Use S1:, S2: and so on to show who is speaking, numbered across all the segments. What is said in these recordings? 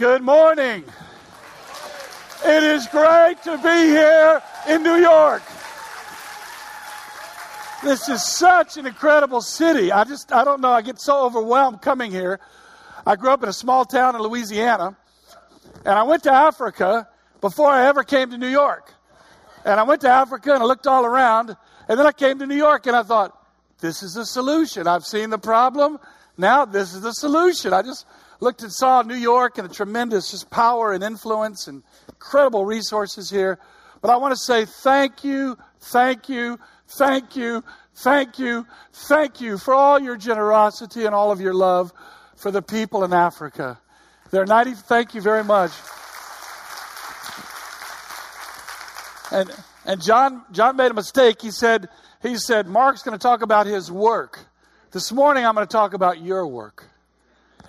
S1: Good morning. It is great to be here in New York. This is such an incredible city. I just, I don't know, I get so overwhelmed coming here. I grew up in a small town in Louisiana, and I went to Africa before I ever came to New York. And I went to Africa and I looked all around, and then I came to New York and I thought, this is the solution. I've seen the problem. Now this is the solution. I just looked and saw New York and the tremendous just power and influence and incredible resources here. But I want to say thank you, thank you, thank you, thank you, thank you for all your generosity and all of your love for the people in Africa. They're 90, thank you very much. And, and John, John made a mistake. He said, he said, Mark's going to talk about his work. This morning, I'm going to talk about your work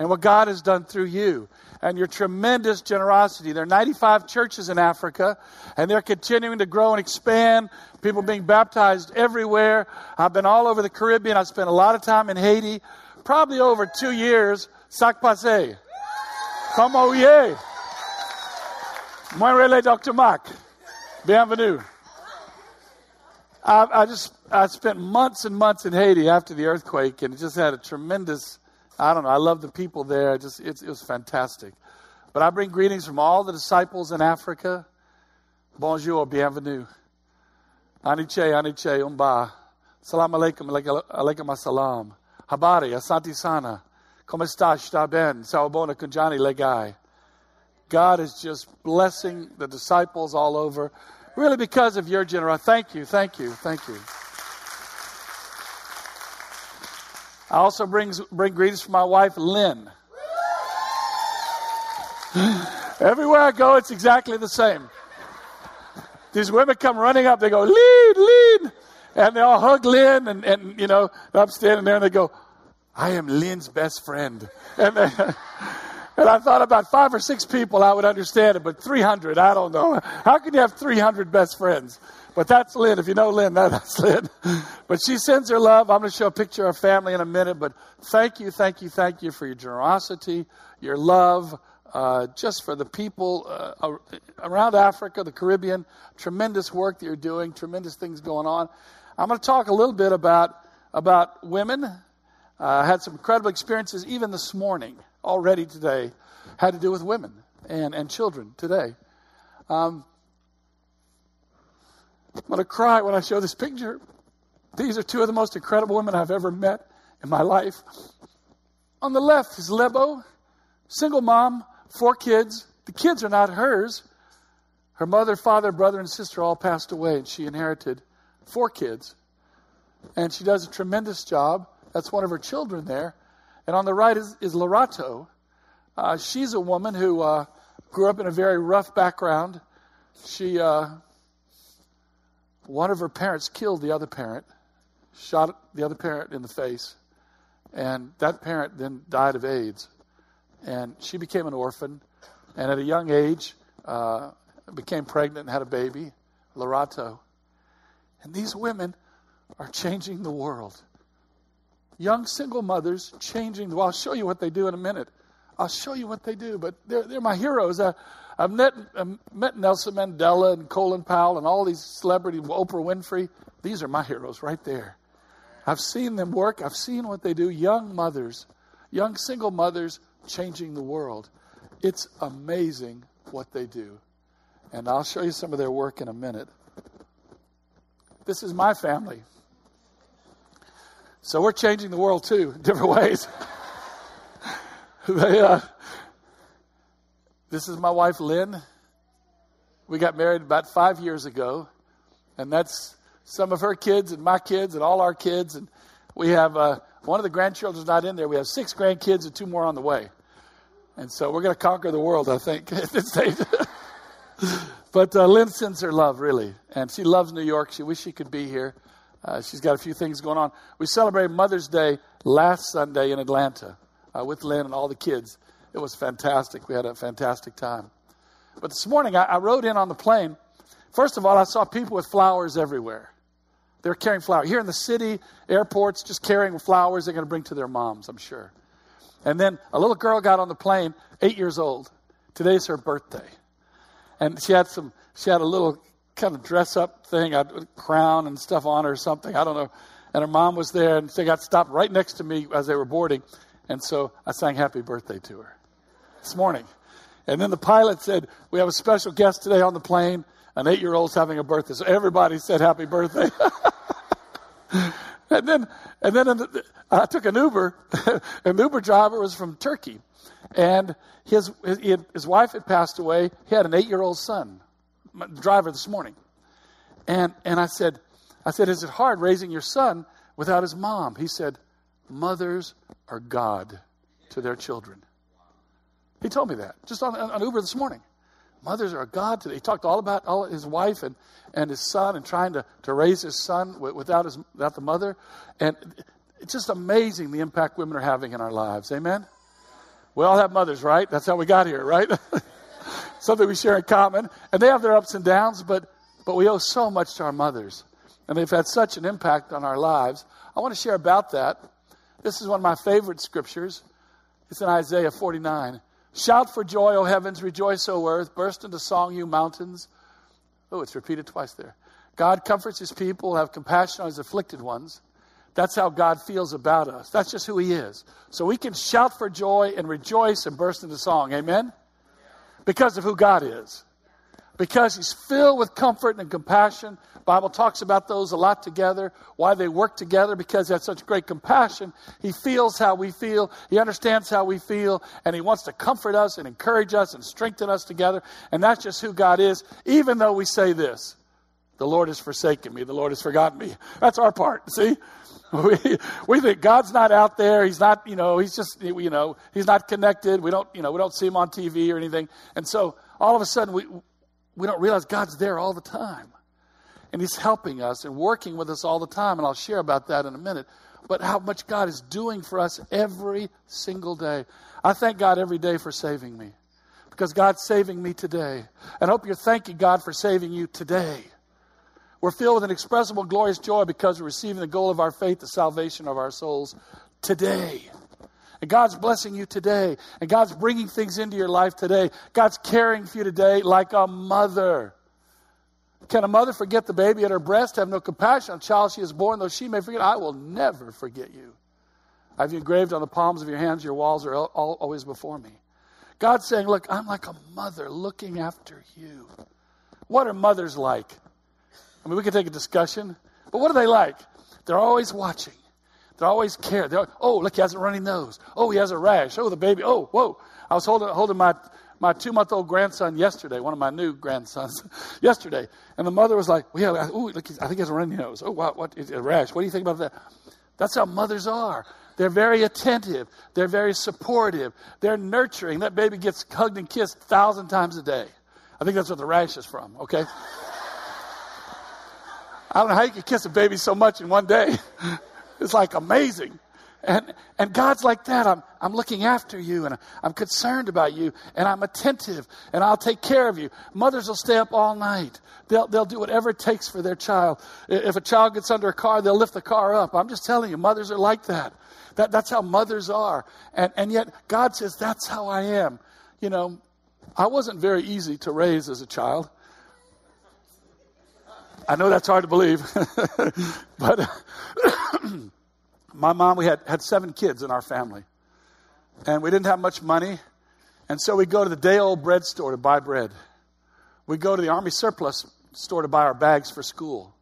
S1: and what God has done through you and your tremendous generosity. There are 95 churches in Africa, and they're continuing to grow and expand. People being baptized everywhere. I've been all over the Caribbean. I spent a lot of time in Haiti, probably over two years. Sac passe. Comment est? Moi, relais Dr. Mark. Bienvenue. I, I just I spent months and months in Haiti after the earthquake, and it just had a tremendous I don't know. I love the people there. Just it was fantastic. But I bring greetings from all the disciples in Africa. Bonjour, bienvenue. Aniche, aniche, umba. Salam alaikum, alaikum assalam. Habari, asanti sana. Como está? Está ben? Sawabona kunjani legai. God is just blessing the disciples all over, really because of your generosity. Thank you, thank you, thank you. I also bring, bring greetings from my wife, Lynn. Everywhere I go, it's exactly the same. These women come running up, they go, Lynn, Lynn. And they all hug Lynn, and, and you know, I'm standing there and they go, I am Lynn's best friend. And, they, and I thought about five or six people I would understand it, but 300, I don't know. How can you have 300 best friends? But that's Lynn. If you know Lynn, that's Lynn. But she sends her love. I'm going to show a picture of her family in a minute. But thank you, thank you, thank you for your generosity, your love, uh, just for the people uh, around Africa, the Caribbean. Tremendous work that you're doing, tremendous things going on. I'm going to talk a little bit about, about women. Uh, I had some incredible experiences even this morning, already today, had to do with women and, and children today. Um, I'm going to cry when I show this picture. These are two of the most incredible women I've ever met in my life. On the left is Lebo, single mom, four kids. The kids are not hers. Her mother, father, brother, and sister all passed away, and she inherited four kids. And she does a tremendous job. That's one of her children there. And on the right is, is Lorato. Uh, she's a woman who uh, grew up in a very rough background. She uh, one of her parents killed the other parent, shot the other parent in the face, and that parent then died of AIDS. And she became an orphan, and at a young age, uh, became pregnant and had a baby, Lorato. And these women are changing the world. Young single mothers changing the world. I'll show you what they do in a minute. I'll show you what they do, but they're, they're my heroes. Uh, I've met, I've met Nelson Mandela and Colin Powell and all these celebrities, Oprah Winfrey. These are my heroes right there. I've seen them work. I've seen what they do. Young mothers, young single mothers changing the world. It's amazing what they do. And I'll show you some of their work in a minute. This is my family. So we're changing the world too, different ways. they, uh, this is my wife, Lynn. We got married about five years ago, and that's some of her kids and my kids and all our kids. And we have uh, one of the grandchildren's not in there. We have six grandkids and two more on the way. And so we're going to conquer the world, I think, at this stage. but uh, Lynn sends her love, really. And she loves New York. She wishes she could be here. Uh, she's got a few things going on. We celebrated Mother's Day last Sunday in Atlanta uh, with Lynn and all the kids. It was fantastic. We had a fantastic time. But this morning, I, I rode in on the plane. First of all, I saw people with flowers everywhere. They're carrying flowers. Here in the city, airports, just carrying flowers they're going to bring to their moms, I'm sure. And then a little girl got on the plane, eight years old, Today's her birthday. And she had some, she had a little kind of dress up thing, a crown and stuff on her or something. I don't know. And her mom was there and they got stopped right next to me as they were boarding. And so I sang happy birthday to her this morning. And then the pilot said, We have a special guest today on the plane. An eight year old's having a birthday. So everybody said happy birthday. and then, and then the, I took an Uber. an Uber driver was from Turkey. And his, his, his wife had passed away. He had an eight year old son, driver this morning. And, and I said, I said, Is it hard raising your son without his mom? He said, Mothers are God to their children. He told me that just on, on Uber this morning. Mothers are a God to. He talked all about all his wife and, and his son and trying to, to raise his son without, his, without the mother. And it's just amazing the impact women are having in our lives. Amen? We all have mothers, right? That's how we got here, right? Something we share in common. And they have their ups and downs, but, but we owe so much to our mothers. And they've had such an impact on our lives. I want to share about that. This is one of my favorite scriptures. It's in Isaiah 49. Shout for joy, O heavens, rejoice, O earth, burst into song, you mountains. Oh, it's repeated twice there. God comforts his people, have compassion on his afflicted ones. That's how God feels about us. That's just who he is. So we can shout for joy and rejoice and burst into song. Amen? Because of who God is because he's filled with comfort and compassion. Bible talks about those a lot together. Why they work together because he has such great compassion. He feels how we feel. He understands how we feel, and he wants to comfort us and encourage us and strengthen us together. And that's just who God is. Even though we say this, the Lord has forsaken me. The Lord has forgotten me. That's our part. See. We, we think God's not out there. He's not, you know, he's just, you know, he's not connected. We don't, you know, we don't see him on TV or anything. And so all of a sudden we, we don't realize God's there all the time. And He's helping us and working with us all the time. And I'll share about that in a minute. But how much God is doing for us every single day. I thank God every day for saving me because God's saving me today. And I hope you're thanking God for saving you today. We're filled with an inexpressible, glorious joy because we're receiving the goal of our faith, the salvation of our souls today. And God's blessing you today. And God's bringing things into your life today. God's caring for you today like a mother. Can a mother forget the baby at her breast, have no compassion on the child she has born, though she may forget? I will never forget you. I have you engraved on the palms of your hands, your walls are all, always before me. God's saying, Look, I'm like a mother looking after you. What are mothers like? I mean, we could take a discussion, but what are they like? They're always watching. They always care. They're, oh, look, he has a runny nose. Oh, he has a rash. Oh, the baby. Oh, whoa. I was holding, holding my, my two month old grandson yesterday, one of my new grandsons yesterday. And the mother was like, well, yeah, ooh, look, I think he has a runny nose. Oh, what, what, a rash. What do you think about that? That's how mothers are. They're very attentive. They're very supportive. They're nurturing. That baby gets hugged and kissed a thousand times a day. I think that's what the rash is from, okay? I don't know how you can kiss a baby so much in one day. It's like amazing. And, and God's like that. I'm, I'm looking after you and I'm concerned about you and I'm attentive and I'll take care of you. Mothers will stay up all night. They'll, they'll do whatever it takes for their child. If a child gets under a car, they'll lift the car up. I'm just telling you, mothers are like that. that that's how mothers are. And, and yet God says, that's how I am. You know, I wasn't very easy to raise as a child. I know that's hard to believe, but my mom, we had, had seven kids in our family, and we didn't have much money, and so we go to the day old bread store to buy bread. We go to the army surplus store to buy our bags for school,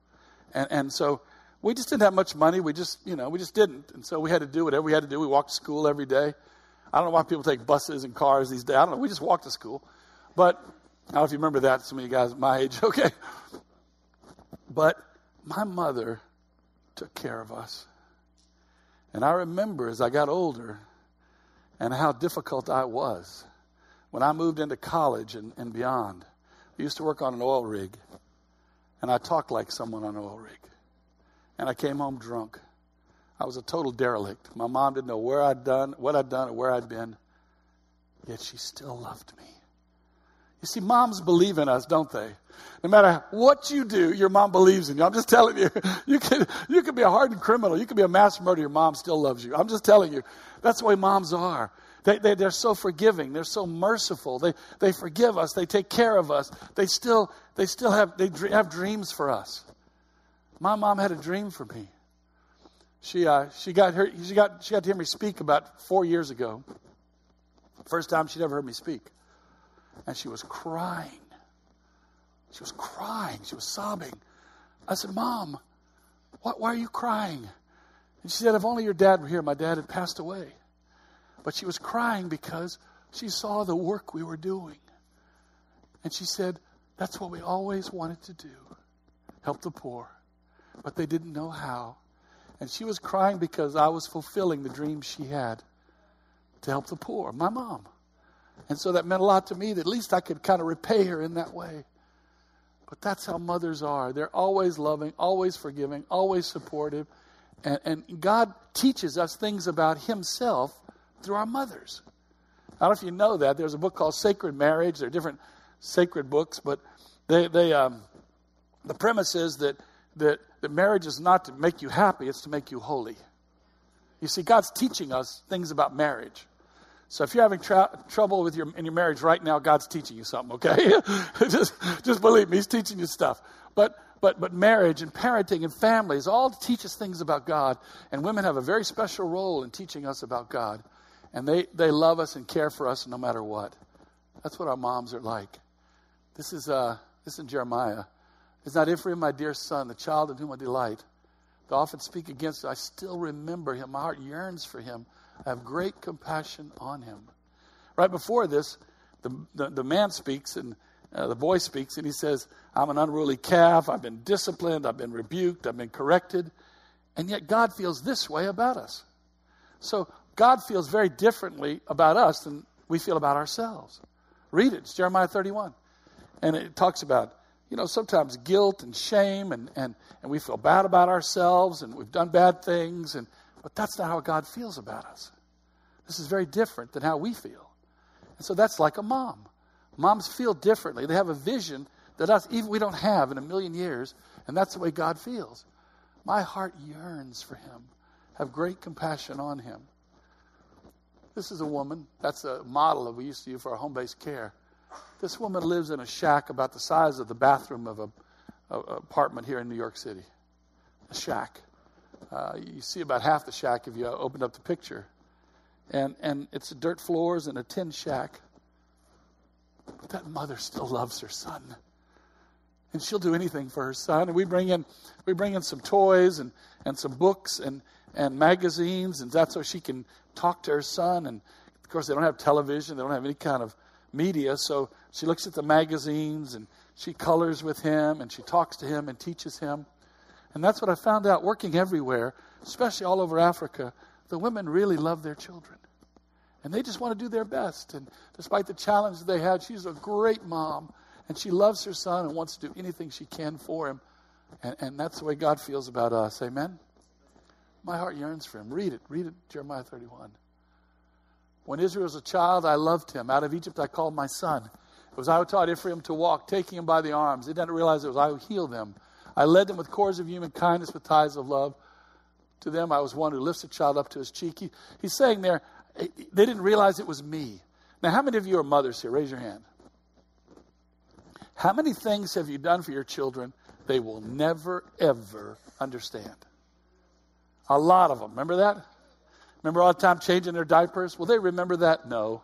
S1: and, and so we just didn't have much money. We just, you know, we just didn't, and so we had to do whatever we had to do. We walked to school every day. I don't know why people take buses and cars these days. I don't know. We just walked to school, but I don't know if you remember that. Some of you guys my age, okay. But my mother took care of us. And I remember as I got older and how difficult I was when I moved into college and, and beyond. I used to work on an oil rig, and I talked like someone on an oil rig. And I came home drunk. I was a total derelict. My mom didn't know where I'd done, what I'd done, or where I'd been. Yet she still loved me. You see, moms believe in us, don't they? No matter what you do, your mom believes in you. I'm just telling you. You can, you can be a hardened criminal. You can be a mass murderer. Your mom still loves you. I'm just telling you. That's the way moms are. They, they, they're so forgiving. They're so merciful. They, they forgive us. They take care of us. They still, they still have, they have dreams for us. My mom had a dream for me. She, uh, she, got her, she, got, she got to hear me speak about four years ago. First time she'd ever heard me speak. And she was crying. She was crying. She was sobbing. I said, Mom, what, why are you crying? And she said, If only your dad were here. My dad had passed away. But she was crying because she saw the work we were doing. And she said, That's what we always wanted to do help the poor. But they didn't know how. And she was crying because I was fulfilling the dream she had to help the poor, my mom. And so that meant a lot to me that at least I could kind of repay her in that way. But that's how mothers are. They're always loving, always forgiving, always supportive. And, and God teaches us things about Himself through our mothers. I don't know if you know that. There's a book called Sacred Marriage. There are different sacred books, but they, they, um, the premise is that, that, that marriage is not to make you happy, it's to make you holy. You see, God's teaching us things about marriage. So if you're having tra- trouble with your in your marriage right now, God's teaching you something. Okay, just just believe me, He's teaching you stuff. But but but marriage and parenting and families all teach us things about God, and women have a very special role in teaching us about God, and they they love us and care for us no matter what. That's what our moms are like. This is uh this is Jeremiah. Is not Ephraim my dear son, the child in whom I delight? Though often speak against I still remember him. My heart yearns for him. Have great compassion on him. Right before this, the, the, the man speaks and uh, the boy speaks and he says, I'm an unruly calf. I've been disciplined. I've been rebuked. I've been corrected. And yet God feels this way about us. So God feels very differently about us than we feel about ourselves. Read it. It's Jeremiah 31. And it talks about, you know, sometimes guilt and shame and, and, and we feel bad about ourselves and we've done bad things and but that's not how God feels about us. This is very different than how we feel. And so that's like a mom. Moms feel differently. They have a vision that us, even we don't have in a million years, and that's the way God feels. My heart yearns for him. Have great compassion on him. This is a woman. That's a model that we used to use for our home based care. This woman lives in a shack about the size of the bathroom of a, a, a apartment here in New York City. A shack. Uh, you see about half the shack if you open up the picture. And, and it's dirt floors and a tin shack. But that mother still loves her son. And she'll do anything for her son. And we bring in, we bring in some toys and, and some books and, and magazines, and that's so she can talk to her son. And of course, they don't have television, they don't have any kind of media. So she looks at the magazines and she colors with him and she talks to him and teaches him. And that's what I found out working everywhere, especially all over Africa. The women really love their children. And they just want to do their best. And despite the challenges they had, she's a great mom. And she loves her son and wants to do anything she can for him. And, and that's the way God feels about us. Amen? My heart yearns for him. Read it. Read it, Jeremiah 31. When Israel was a child, I loved him. Out of Egypt, I called my son. It was I who taught Ephraim to walk, taking him by the arms. They didn't realize it was I who healed them. I led them with cords of human kindness, with ties of love. To them, I was one who lifts a child up to his cheek. He, he's saying there, they didn't realize it was me. Now, how many of you are mothers here? Raise your hand. How many things have you done for your children they will never, ever understand? A lot of them. Remember that? Remember all the time changing their diapers? Will they remember that? No.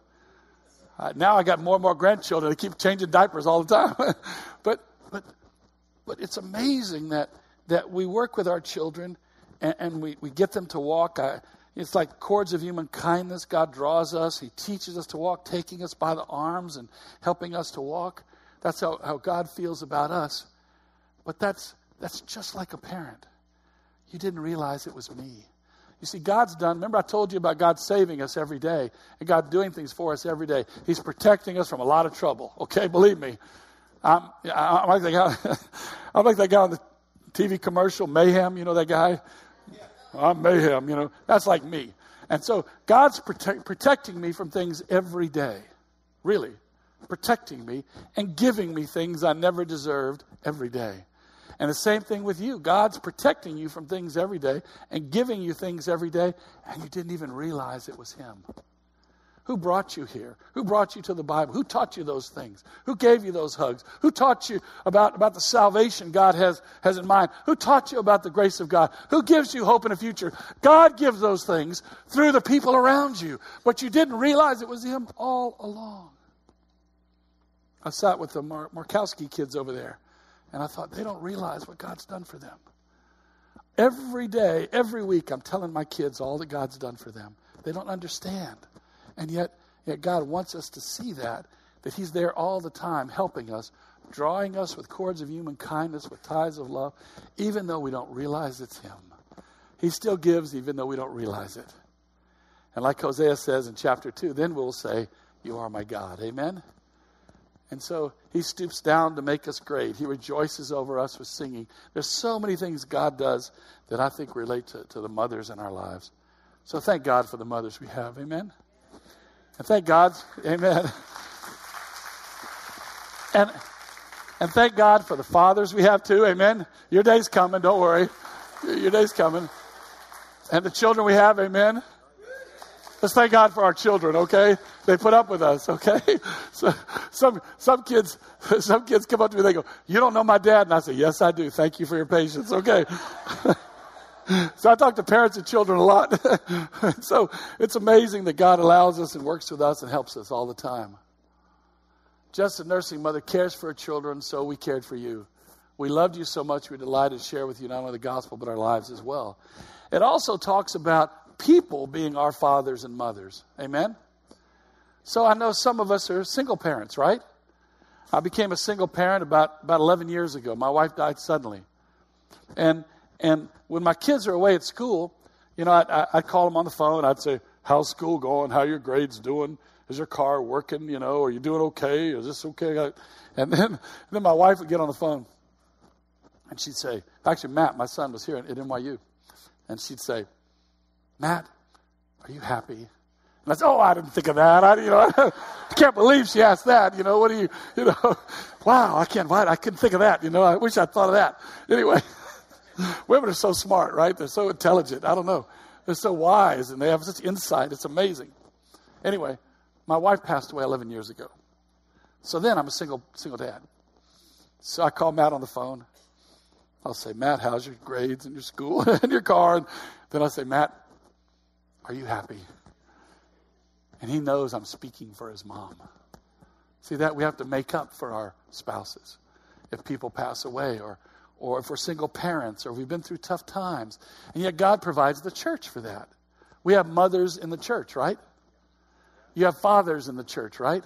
S1: Uh, now I got more and more grandchildren. They keep changing diapers all the time. but, but it's amazing that, that we work with our children and, and we, we get them to walk. I, it's like cords of human kindness. God draws us, He teaches us to walk, taking us by the arms and helping us to walk. That's how, how God feels about us. But that's, that's just like a parent. You didn't realize it was me. You see, God's done. Remember, I told you about God saving us every day and God doing things for us every day. He's protecting us from a lot of trouble. Okay, believe me. I'm, I'm, like that guy, I'm like that guy on the TV commercial, Mayhem, you know that guy? I'm Mayhem, you know. That's like me. And so God's protect, protecting me from things every day. Really. Protecting me and giving me things I never deserved every day. And the same thing with you. God's protecting you from things every day and giving you things every day, and you didn't even realize it was Him. Who brought you here? Who brought you to the Bible? Who taught you those things? Who gave you those hugs? Who taught you about, about the salvation God has, has in mind? Who taught you about the grace of God? Who gives you hope in the future? God gives those things through the people around you. But you didn't realize it was Him all along. I sat with the Mar- Markowski kids over there, and I thought, they don't realize what God's done for them. Every day, every week, I'm telling my kids all that God's done for them. They don't understand. And yet, yet God wants us to see that, that He's there all the time helping us, drawing us with cords of human kindness, with ties of love, even though we don't realize it's Him. He still gives even though we don't realize it. And like Hosea says in chapter 2, then we'll say, You are my God. Amen? And so he stoops down to make us great. He rejoices over us with singing. There's so many things God does that I think relate to, to the mothers in our lives. So thank God for the mothers we have. Amen. And thank God, amen. And and thank God for the fathers we have too, amen. Your day's coming, don't worry. Your day's coming. And the children we have, amen. Let's thank God for our children, okay? They put up with us, okay? So some some kids some kids come up to me, they go, You don't know my dad? And I say, Yes, I do. Thank you for your patience, okay? so I talk to parents and children a lot. so it's amazing that God allows us and works with us and helps us all the time. Just a nursing mother cares for her children, so we cared for you. We loved you so much, we're delighted to share with you not only the gospel, but our lives as well. It also talks about people being our fathers and mothers. Amen? So I know some of us are single parents, right? I became a single parent about, about 11 years ago. My wife died suddenly. And and when my kids are away at school, you know, I'd, I'd call them on the phone. I'd say, How's school going? How are your grades doing? Is your car working? You know, are you doing okay? Is this okay? And then, then my wife would get on the phone and she'd say, Actually, Matt, my son was here at NYU. And she'd say, Matt, are you happy? And I said, Oh, I didn't think of that. I, you know, I can't believe she asked that. You know, what do you, you know, wow, I can't, I couldn't think of that. You know, I wish I'd thought of that. Anyway. Women are so smart, right? They're so intelligent. I don't know. They're so wise and they have such insight. It's amazing. Anyway, my wife passed away 11 years ago. So then I'm a single, single dad. So I call Matt on the phone. I'll say, Matt, how's your grades and your school and your car? And then I say, Matt, are you happy? And he knows I'm speaking for his mom. See that? We have to make up for our spouses if people pass away or or if we're single parents, or we've been through tough times. And yet God provides the church for that. We have mothers in the church, right? You have fathers in the church, right?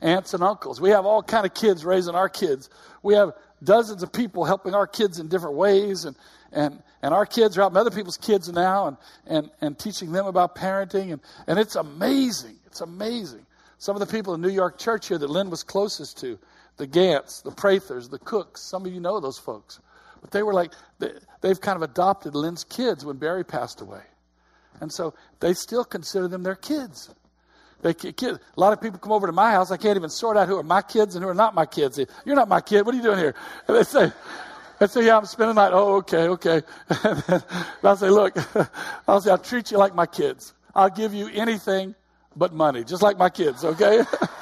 S1: Aunts and uncles. We have all kind of kids raising our kids. We have dozens of people helping our kids in different ways, and and and our kids are helping other people's kids now, and and and teaching them about parenting, and and it's amazing. It's amazing. Some of the people in New York church here that Lynn was closest to, the Gants, the Prathers, the Cooks. Some of you know those folks. But they were like, they, have kind of adopted Lynn's kids when Barry passed away. And so they still consider them their kids. They, a lot of people come over to my house. I can't even sort out who are my kids and who are not my kids. You're not my kid. What are you doing here? And they say, they say, yeah, I'm spending the night. Oh, okay, okay. And I'll say, look, I'll say, I'll treat you like my kids. I'll give you anything but money, just like my kids, okay?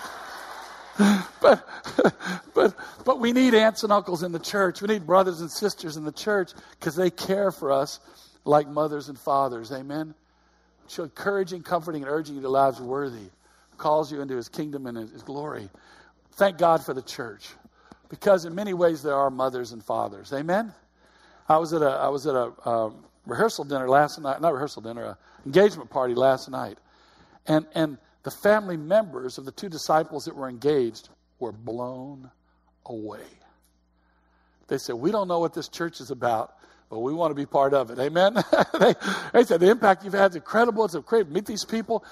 S1: but, but, but we need aunts and uncles in the church. We need brothers and sisters in the church because they care for us like mothers and fathers. Amen. So encouraging, comforting, and urging you to lives worthy, calls you into his kingdom and his glory. Thank God for the church because in many ways there are mothers and fathers. Amen. I was at a I was at a uh, rehearsal dinner last night, not rehearsal dinner, a engagement party last night, and and the family members of the two disciples that were engaged were blown away. They said, We don't know what this church is about, but we want to be part of it. Amen? they, they, said, The impact you've had is incredible. It's great. Meet these people.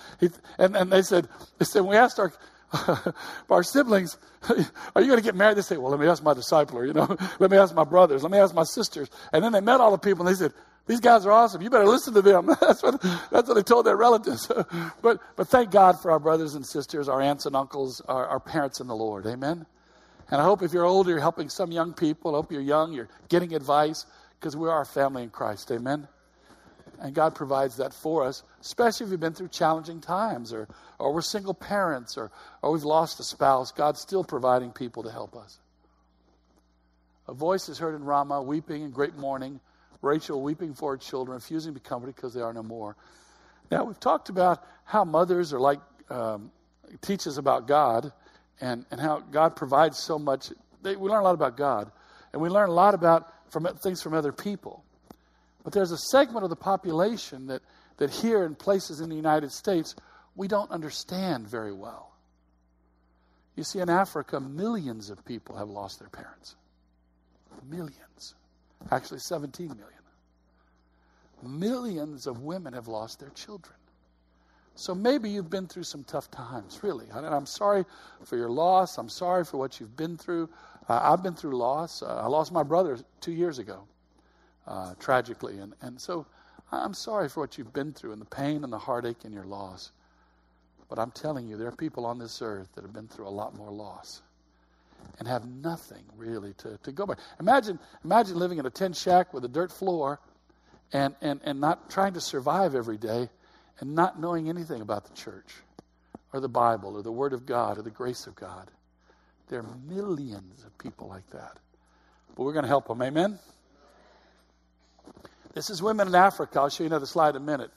S1: And, and they said, they said, We asked our, our siblings, Are you going to get married? They said, Well, let me ask my discipler, you know, let me ask my brothers, let me ask my sisters. And then they met all the people and they said, these guys are awesome. You better listen to them. that's, what, that's what they told their relatives. but, but thank God for our brothers and sisters, our aunts and uncles, our, our parents in the Lord. Amen. And I hope if you're older, you're helping some young people. I hope you're young, you're getting advice because we are a family in Christ. Amen. and God provides that for us, especially if we've been through challenging times or, or we're single parents or, or we've lost a spouse. God's still providing people to help us. A voice is heard in Ramah, weeping in great mourning, Rachel weeping for her children, refusing to be comforted because they are no more. Now, we've talked about how mothers are like, um, teaches about God and, and how God provides so much. They, we learn a lot about God, and we learn a lot about from things from other people. But there's a segment of the population that, that here in places in the United States we don't understand very well. You see, in Africa, millions of people have lost their parents. Millions. Actually, 17 million. Millions of women have lost their children. So maybe you've been through some tough times, really. And I'm sorry for your loss. I'm sorry for what you've been through. Uh, I've been through loss. Uh, I lost my brother two years ago, uh, tragically. And, and so I'm sorry for what you've been through and the pain and the heartache and your loss. But I'm telling you, there are people on this earth that have been through a lot more loss and have nothing really to, to go by. Imagine, imagine living in a tin shack with a dirt floor and, and, and not trying to survive every day and not knowing anything about the church or the Bible or the Word of God or the grace of God. There are millions of people like that. But we're going to help them. Amen? This is women in Africa. I'll show you another slide in a minute.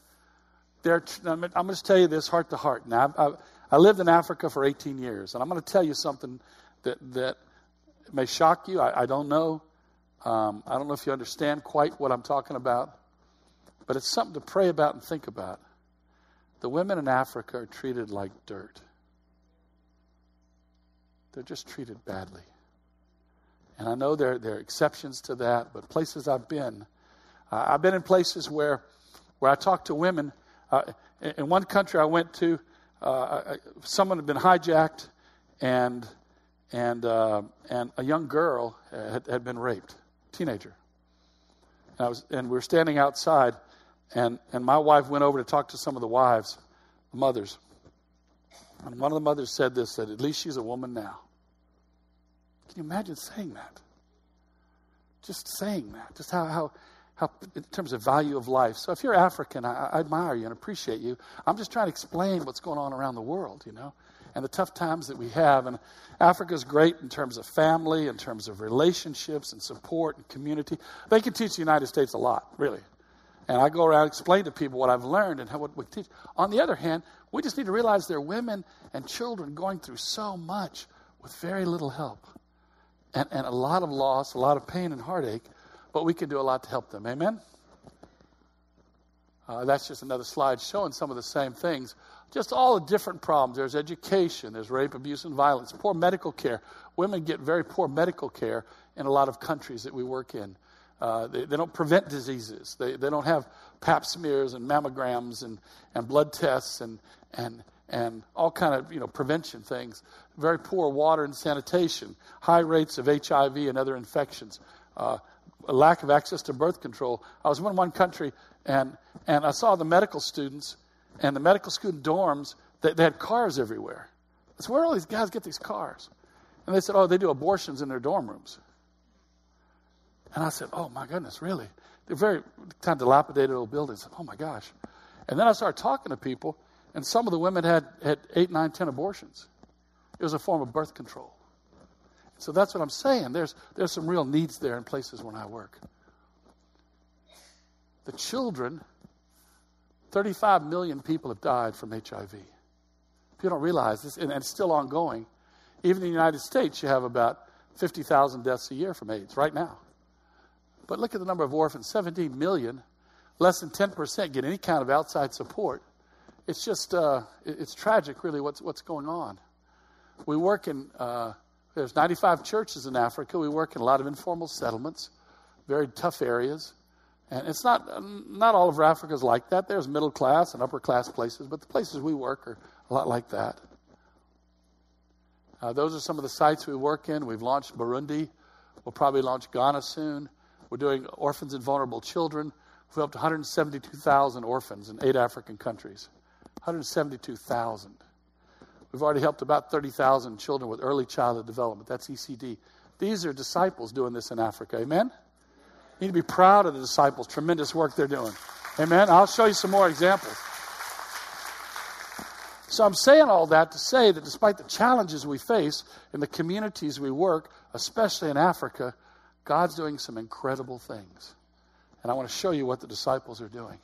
S1: They're, I'm going to tell you this heart to heart. Now, I, I lived in Africa for 18 years, and I'm going to tell you something that, that may shock you. I, I don't know. Um, I don't know if you understand quite what I'm talking about, but it's something to pray about and think about. The women in Africa are treated like dirt. They're just treated badly. And I know there, there are exceptions to that, but places I've been, uh, I've been in places where, where I talk to women. Uh, in one country I went to, uh, someone had been hijacked, and and uh, and a young girl had, had been raped, teenager. And I was, and we were standing outside, and, and my wife went over to talk to some of the wives, the mothers. And one of the mothers said this, that at least she's a woman now. Can you imagine saying that? Just saying that. Just how, how, how in terms of value of life. So if you're African, I, I admire you and appreciate you. I'm just trying to explain what's going on around the world, you know, and the tough times that we have. And Africa's great in terms of family, in terms of relationships and support and community. They can teach the United States a lot, really. And I go around and explain to people what I've learned and how what we teach. On the other hand, we just need to realize there are women and children going through so much with very little help. And, and a lot of loss, a lot of pain and heartache, but we can do a lot to help them. Amen? Uh, that's just another slide showing some of the same things. Just all the different problems. There's education, there's rape, abuse, and violence, poor medical care. Women get very poor medical care in a lot of countries that we work in. Uh, they, they, don't prevent diseases. They, they don't have pap smears and mammograms and, and blood tests and, and, and all kind of you know prevention things. Very poor water and sanitation, high rates of HIV and other infections, uh, lack of access to birth control. I was in one country and and I saw the medical students and the medical student dorms. They, they had cars everywhere. Said, where all these guys get these cars? And they said, oh, they do abortions in their dorm rooms. And I said, Oh my goodness, really? They're very kind of dilapidated old buildings. Oh my gosh. And then I started talking to people, and some of the women had, had eight, nine, ten abortions. It was a form of birth control. So that's what I'm saying. There's, there's some real needs there in places when I work. The children, 35 million people have died from HIV. People don't realize this, and it's still ongoing, even in the United States, you have about 50,000 deaths a year from AIDS right now. But look at the number of orphans 17 million. Less than 10% get any kind of outside support. It's just, uh, it's tragic, really, what's, what's going on. We work in, uh, there's 95 churches in Africa. We work in a lot of informal settlements, very tough areas. And it's not, not all of Africa is like that. There's middle class and upper class places, but the places we work are a lot like that. Uh, those are some of the sites we work in. We've launched Burundi. We'll probably launch Ghana soon. We're doing orphans and vulnerable children. We've helped 172,000 orphans in eight African countries. 172,000. We've already helped about 30,000 children with early childhood development. That's ECD. These are disciples doing this in Africa. Amen? You need to be proud of the disciples. Tremendous work they're doing. Amen. I'll show you some more examples. So I'm saying all that to say that despite the challenges we face in the communities we work, especially in Africa, God's doing some incredible things. And I want to show you what the disciples are doing.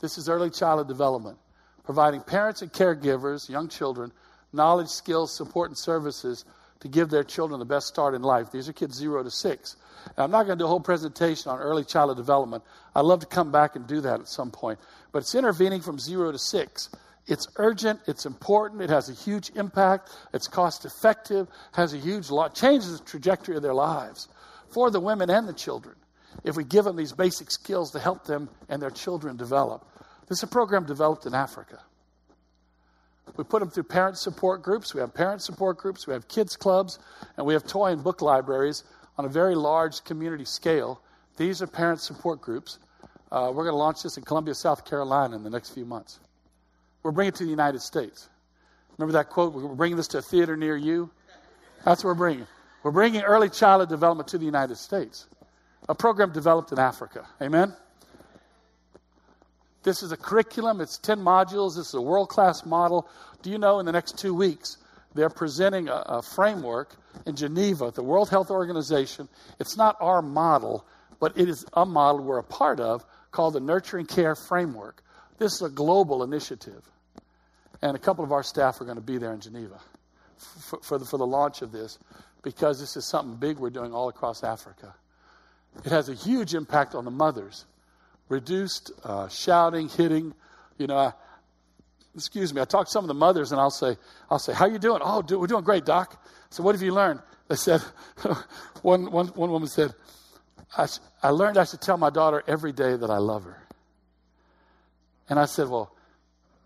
S1: This is early childhood development, providing parents and caregivers, young children, knowledge, skills, support, and services to give their children the best start in life. These are kids zero to six. I'm not going to do a whole presentation on early childhood development. I'd love to come back and do that at some point. But it's intervening from zero to six. It's urgent, it's important, it has a huge impact, it's cost effective, has a huge lot, changes the trajectory of their lives for the women and the children if we give them these basic skills to help them and their children develop. This is a program developed in Africa. We put them through parent support groups. We have parent support groups. We have kids clubs. And we have toy and book libraries on a very large community scale. These are parent support groups. Uh, we're going to launch this in Columbia, South Carolina in the next few months. We're bringing it to the United States. Remember that quote? We're bringing this to a theater near you. That's what we're bringing. We're bringing early childhood development to the United States. A program developed in Africa. Amen? This is a curriculum. It's 10 modules. This is a world class model. Do you know in the next two weeks, they're presenting a, a, framework in Geneva, the World Health Organization. It's not our model, but it is a model we're a part of called the Nurturing Care Framework. This is a global initiative. And a couple of our staff are going to be there in Geneva for, for, the, for the launch of this because this is something big we're doing all across Africa. It has a huge impact on the mothers. Reduced uh, shouting, hitting. You know, I, excuse me. I talk to some of the mothers, and I'll say, "I'll say, how you doing? Oh, do, we're doing great, doc." So, what have you learned? They said, one, one, one woman said, I, I learned I should tell my daughter every day that I love her." And I said, "Well,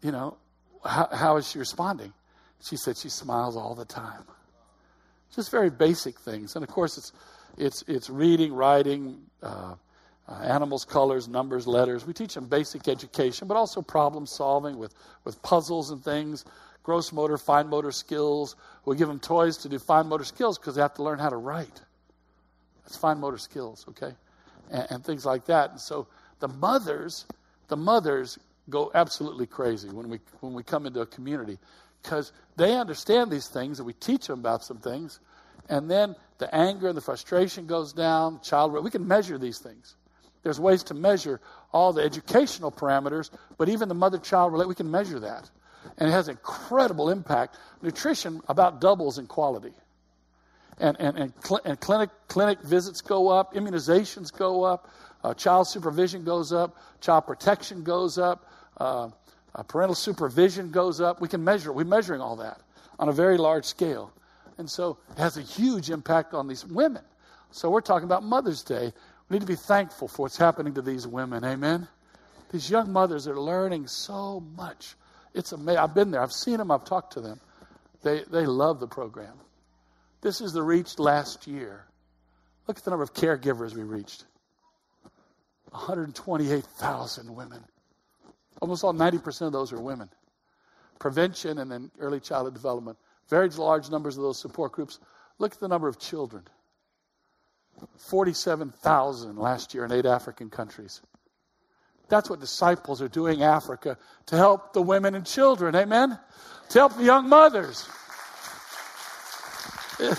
S1: you know, how, how is she responding? She said she smiles all the time. Just very basic things. And of course, it's, it's, it's reading, writing, uh, uh, animals, colors, numbers, letters. We teach them basic education, but also problem solving with, with puzzles and things, gross motor, fine motor skills. We give them toys to do fine motor skills because they have to learn how to write. That's fine motor skills, okay? And, and things like that. And so the mothers, the mothers go absolutely crazy when we when we come into a community because they understand these things and we teach them about some things and then the anger and the frustration goes down child we can measure these things there's ways to measure all the educational parameters but even the mother child relate, we can measure that and it has incredible impact nutrition about doubles in quality and, and, and, cl- and clinic, clinic visits go up immunizations go up uh, child supervision goes up child protection goes up uh, uh, parental supervision goes up. We can measure. We're measuring all that on a very large scale. And so it has a huge impact on these women. So we're talking about Mother's Day. We need to be thankful for what's happening to these women. Amen. These young mothers are learning so much. It's amazing. I've been there. I've seen them. I've talked to them. They, they love the program. This is the reach last year. Look at the number of caregivers we reached 128,000 women. Almost all 90% of those are women. Prevention and then early childhood development. Very large numbers of those support groups. Look at the number of children 47,000 last year in eight African countries. That's what disciples are doing Africa to help the women and children. Amen? To help the young mothers.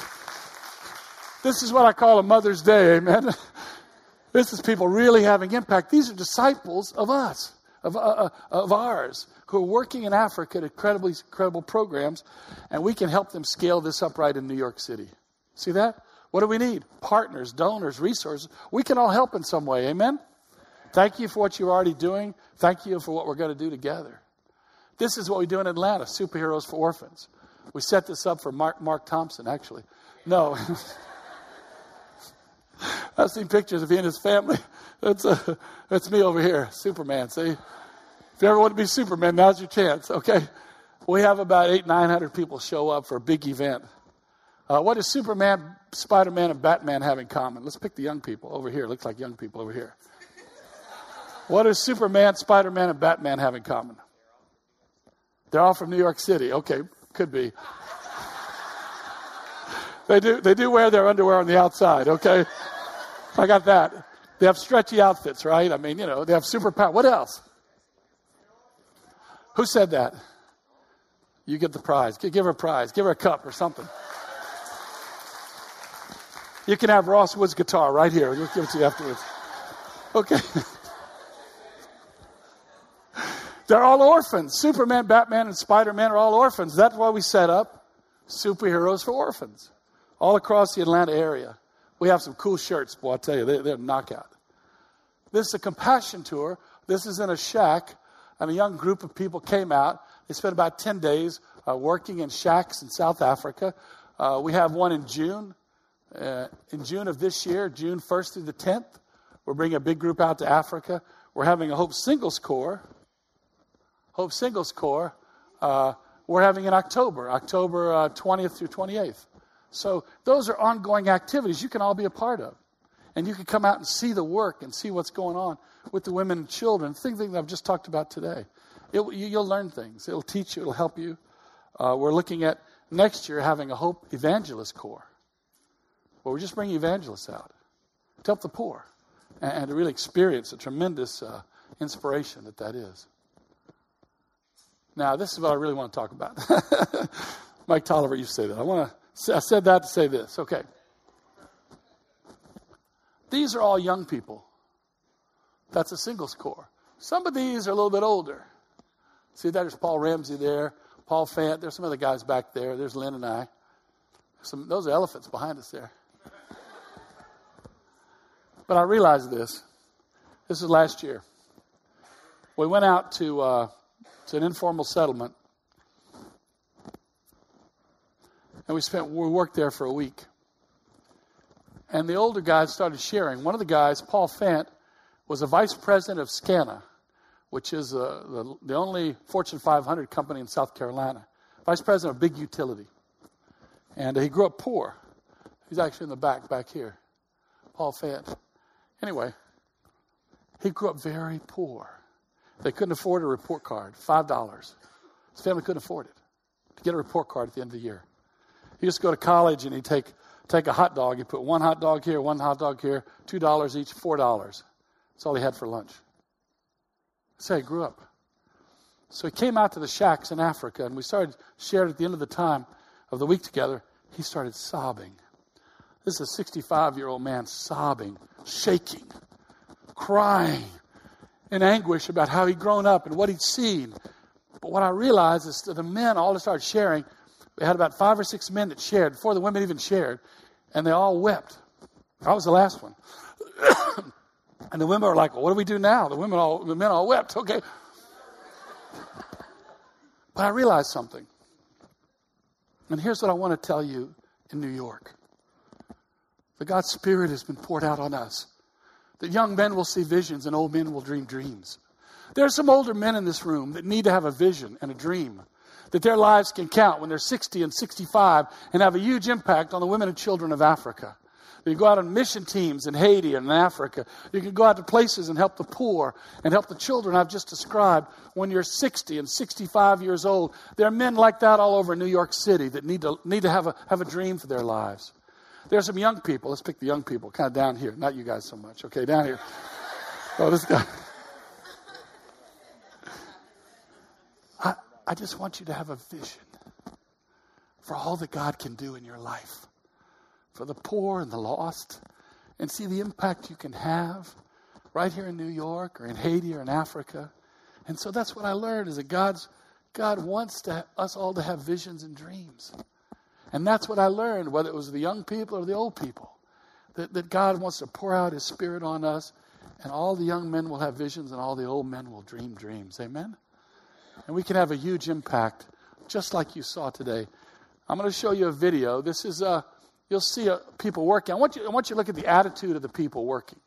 S1: This is what I call a Mother's Day. Amen? This is people really having impact. These are disciples of us of, uh, uh, of ours who are working in Africa at incredibly incredible programs, and we can help them scale this up right in New York City. See that? What do we need? Partners, donors, resources. We can all help in some way. Amen? Thank you for what you're already doing. Thank you for what we're going to do together. This is what we do in Atlanta Superheroes for Orphans. We set this up for Mark, Mark Thompson, actually. No. I've seen pictures of he and his family. That's, uh, that's me over here, Superman. See? If you ever want to be Superman, now's your chance, okay? We have about eight, 900 people show up for a big event. Uh, what does Superman, Spider Man, and Batman have in common? Let's pick the young people over here. Looks like young people over here. What does Superman, Spider Man, and Batman have in common? They're all from New York City. Okay, could be. They do, they do wear their underwear on the outside, okay? I got that. They have stretchy outfits, right? I mean, you know, they have superpower. What else? Who said that? You get the prize. Give her a prize. Give her a cup or something. You can have Ross Wood's guitar right here. We'll give it to you afterwards. Okay. They're all orphans. Superman, Batman, and Spider Man are all orphans. That's why we set up superheroes for orphans all across the Atlanta area. We have some cool shirts, boy, I'll tell you, they're, they're knockout. This is a compassion tour. This is in a shack, and a young group of people came out. They spent about 10 days uh, working in shacks in South Africa. Uh, we have one in June. Uh, in June of this year, June 1st through the 10th, we're bringing a big group out to Africa. We're having a Hope Singles Corps Hope Singles Corps, uh, we're having in October, October uh, 20th through 28th. So those are ongoing activities you can all be a part of. And you can come out and see the work and see what's going on with the women and children, things that I've just talked about today. It, you'll learn things. It'll teach you. It'll help you. Uh, we're looking at next year having a Hope Evangelist Corps, where we're just bringing evangelists out to help the poor and, and to really experience a tremendous uh, inspiration that that is. Now, this is what I really want to talk about. Mike Tolliver to say that. I want to. I said that to say this. Okay. These are all young people. That's a singles corps. Some of these are a little bit older. See, there's Paul Ramsey there, Paul Fant. There's some other guys back there. There's Lynn and I. Some, those are elephants behind us there. But I realized this. This is last year. We went out to uh, it's an informal settlement. And we spent, we worked there for a week. And the older guys started sharing. One of the guys, Paul Fant, was a vice president of SCANA, which is uh, the, the only Fortune 500 company in South Carolina. Vice president of big utility. And he grew up poor. He's actually in the back, back here. Paul Fant. Anyway, he grew up very poor. They couldn't afford a report card, $5. His family couldn't afford it to get a report card at the end of the year. He used to go to college and he'd take, take a hot dog. He'd put one hot dog here, one hot dog here, $2 each, $4. That's all he had for lunch. So he grew up. So he came out to the shacks in Africa and we started shared at the end of the time of the week together. He started sobbing. This is a 65 year old man sobbing, shaking, crying in anguish about how he'd grown up and what he'd seen. But what I realized is that the men all started sharing. We had about five or six men that shared before the women even shared, and they all wept. I was the last one. and the women were like, well, what do we do now? The women all the men all wept. Okay. But I realized something. And here's what I want to tell you in New York. The God's Spirit has been poured out on us that young men will see visions and old men will dream dreams. There are some older men in this room that need to have a vision and a dream, that their lives can count when they're 60 and 65 and have a huge impact on the women and children of Africa. You go out on mission teams in Haiti and in Africa. You can go out to places and help the poor and help the children I've just described when you're 60 and 65 years old. There are men like that all over New York City that need to, need to have, a, have a dream for their lives. There's some young people. Let's pick the young people, kind of down here. Not you guys so much. Okay, down here. Oh, this guy. I, I just want you to have a vision for all that God can do in your life, for the poor and the lost, and see the impact you can have right here in New York or in Haiti or in Africa. And so that's what I learned is that God's God wants to, us all to have visions and dreams. And that's what I learned, whether it was the young people or the old people, that, that God wants to pour out His Spirit on us, and all the young men will have visions, and all the old men will dream dreams. Amen? And we can have a huge impact, just like you saw today. I'm going to show you a video. This is, uh, you'll see uh, people working. I want, you, I want you to look at the attitude of the people working.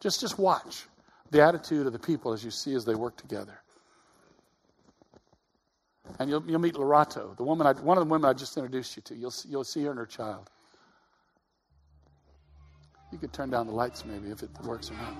S1: Just, just watch the attitude of the people as you see as they work together. And you'll, you'll meet Lerato, the woman I, one of the women I just introduced you to. You'll, you'll see her and her child. You could turn down the lights maybe if it works or not.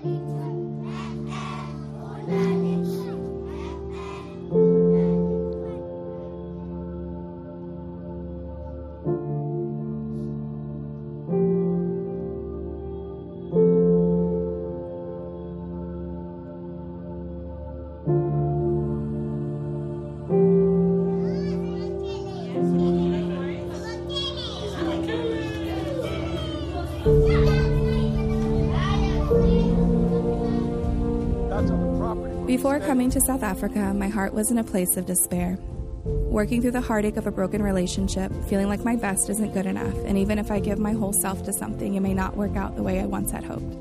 S2: Before coming to South Africa, my heart was in a place of despair. Working through the heartache of a broken relationship, feeling like my best isn't good enough, and even if I give my whole self to something, it may not work out the way I once had hoped.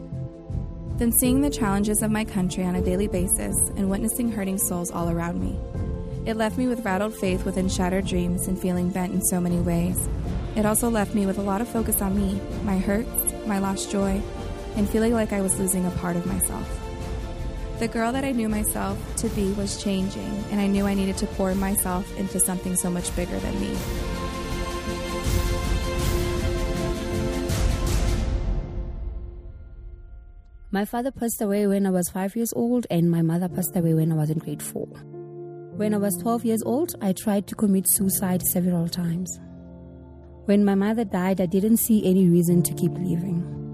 S2: Then seeing the challenges of my country on a daily basis and witnessing hurting souls all around me. It left me with rattled faith within shattered dreams and feeling bent in so many ways. It also left me with a lot of focus on me, my hurts, my lost joy, and feeling like I was losing a part of myself. The girl that I knew myself to be was changing, and I knew I needed to pour myself into something so much bigger than me.
S3: My father passed away when I was five years old, and my mother passed away when I was in grade four. When I was 12 years old, I tried to commit suicide several times. When my mother died, I didn't see any reason to keep living.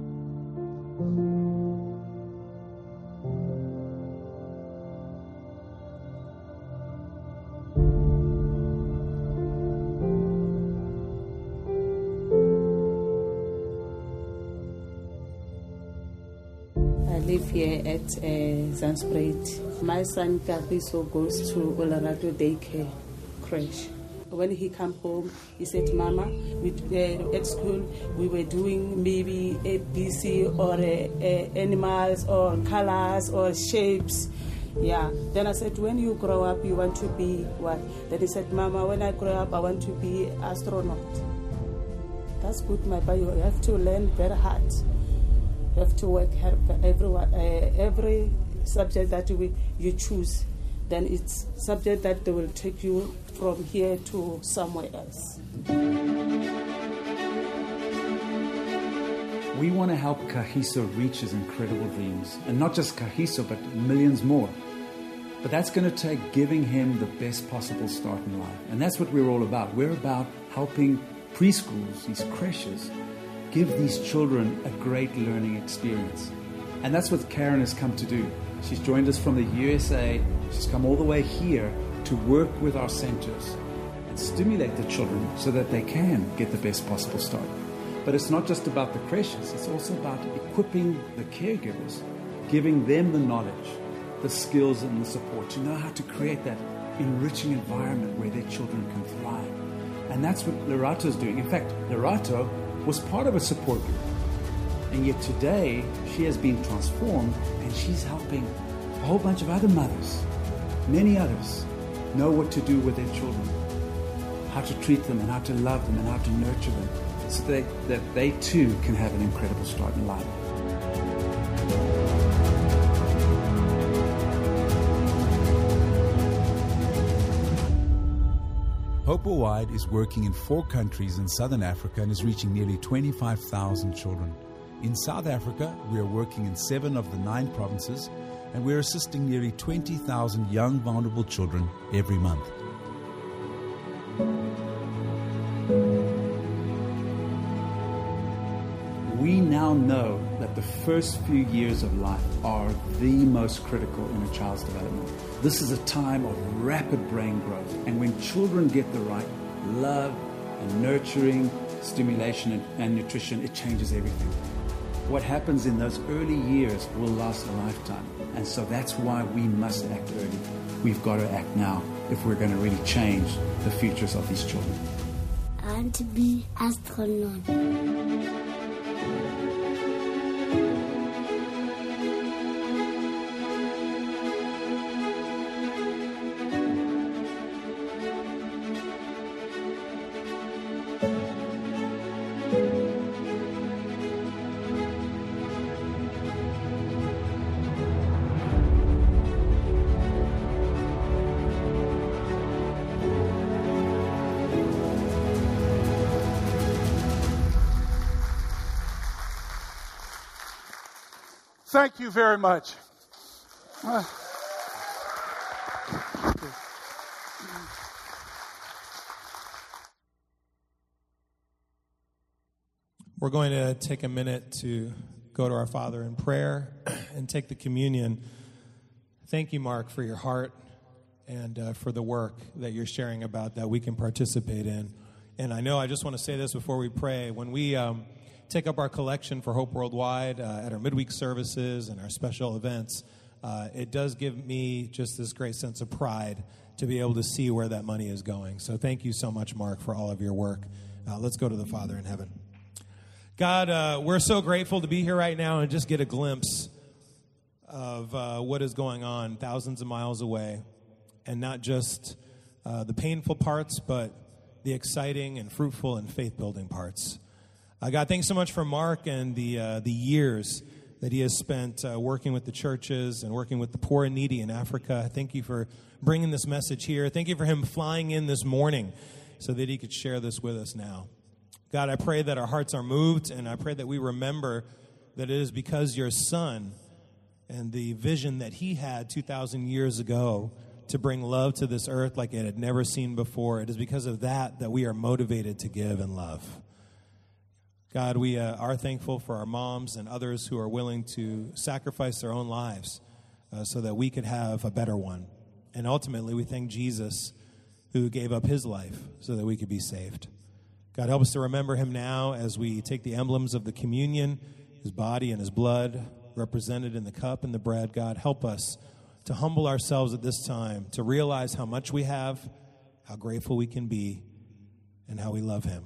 S4: At uh, Zandspruit. My son Kagiso goes to Olorado Daycare Creche. When he come home, he said, "Mama, we, uh, at school we were doing maybe ABC or uh, animals or colors or shapes." Yeah. Then I said, when you grow up, you want to be what? Then he said, Mama, when I grow up, I want to be astronaut. That's good, my boy. You have to learn very hard. Have to work hard for everyone, uh, every subject that we, you choose. Then it's subject that they will take you from here to somewhere else.
S5: We want to help Kagiso reach his incredible dreams. And not just Kagiso, but millions more. But that's going to take giving him the best possible start in life. And that's what we're all about. We're about helping preschools, these creches, give these children a great learning experience. And that's what Karen has come to do. She's joined us from the USA. She's come all the way here to work with our centers and stimulate the children so that they can get the best possible start. But it's not just about the creches, it's also about equipping the caregivers, giving them the knowledge, the skills, and the support to know how to create that enriching environment where their children can thrive. And that's what Lerato is doing. In fact, Lerato was part of a support group. And yet today, she has been transformed and she's helping a whole bunch of other mothers, many others, know what to do with their children, how to treat them and how to love them and how to nurture them so that they, that they too can have an incredible start in life.
S6: Hope Worldwide is working in four countries in southern Africa and is reaching nearly 25,000 children. In South Africa, we are working in seven of the nine provinces and we're assisting nearly 20,000 young, vulnerable children every month.
S5: We now know that the first few years of life are the most critical in a child's development. This is a time of rapid brain growth, and when children get the right love and nurturing, stimulation, and, and nutrition, it changes everything. What happens in those early years will last a lifetime, and so that's why we must act early. We've got to act now if we're going to really change the futures of these children.
S7: I want to be astronaut.
S1: Thank you very much.
S8: We're going to take a minute to go to our Father in prayer and take the communion. Thank you, Mark, for your heart and uh, for the work that you're sharing about that we can participate in. And I know I just want to say this before we pray. When we um, take up our collection for Hope Worldwide uh, at our midweek services and our special events, uh, it does give me just this great sense of pride to be able to see where that money is going. So thank you so much, Mark, for all of your work. Uh, let's go to the Father in heaven. God, uh, we're so grateful to be here right now and just get a glimpse of uh, what is going on thousands of miles away, and not just uh, the painful parts, but the exciting and fruitful and faith building parts. Uh, God, thanks so much for Mark and the, uh, the years that he has spent uh, working with the churches and working with the poor and needy in Africa. Thank you for bringing this message here. Thank you for him flying in this morning so that he could share this with us now. God, I pray that our hearts are moved, and I pray that we remember that it is because your son and the vision that he had 2,000 years ago to bring love to this earth like it had never seen before. It is because of that that we are motivated to give and love. God, we uh, are thankful for our moms and others who are willing to sacrifice their own lives uh, so that we could have a better one. And ultimately, we thank Jesus who gave up his life so that we could be saved. God, help us to remember him now as we take the emblems of the communion, his body and his blood represented in the cup and the bread. God, help us to humble ourselves at this time, to realize how much we have, how grateful we can be, and how we love Him.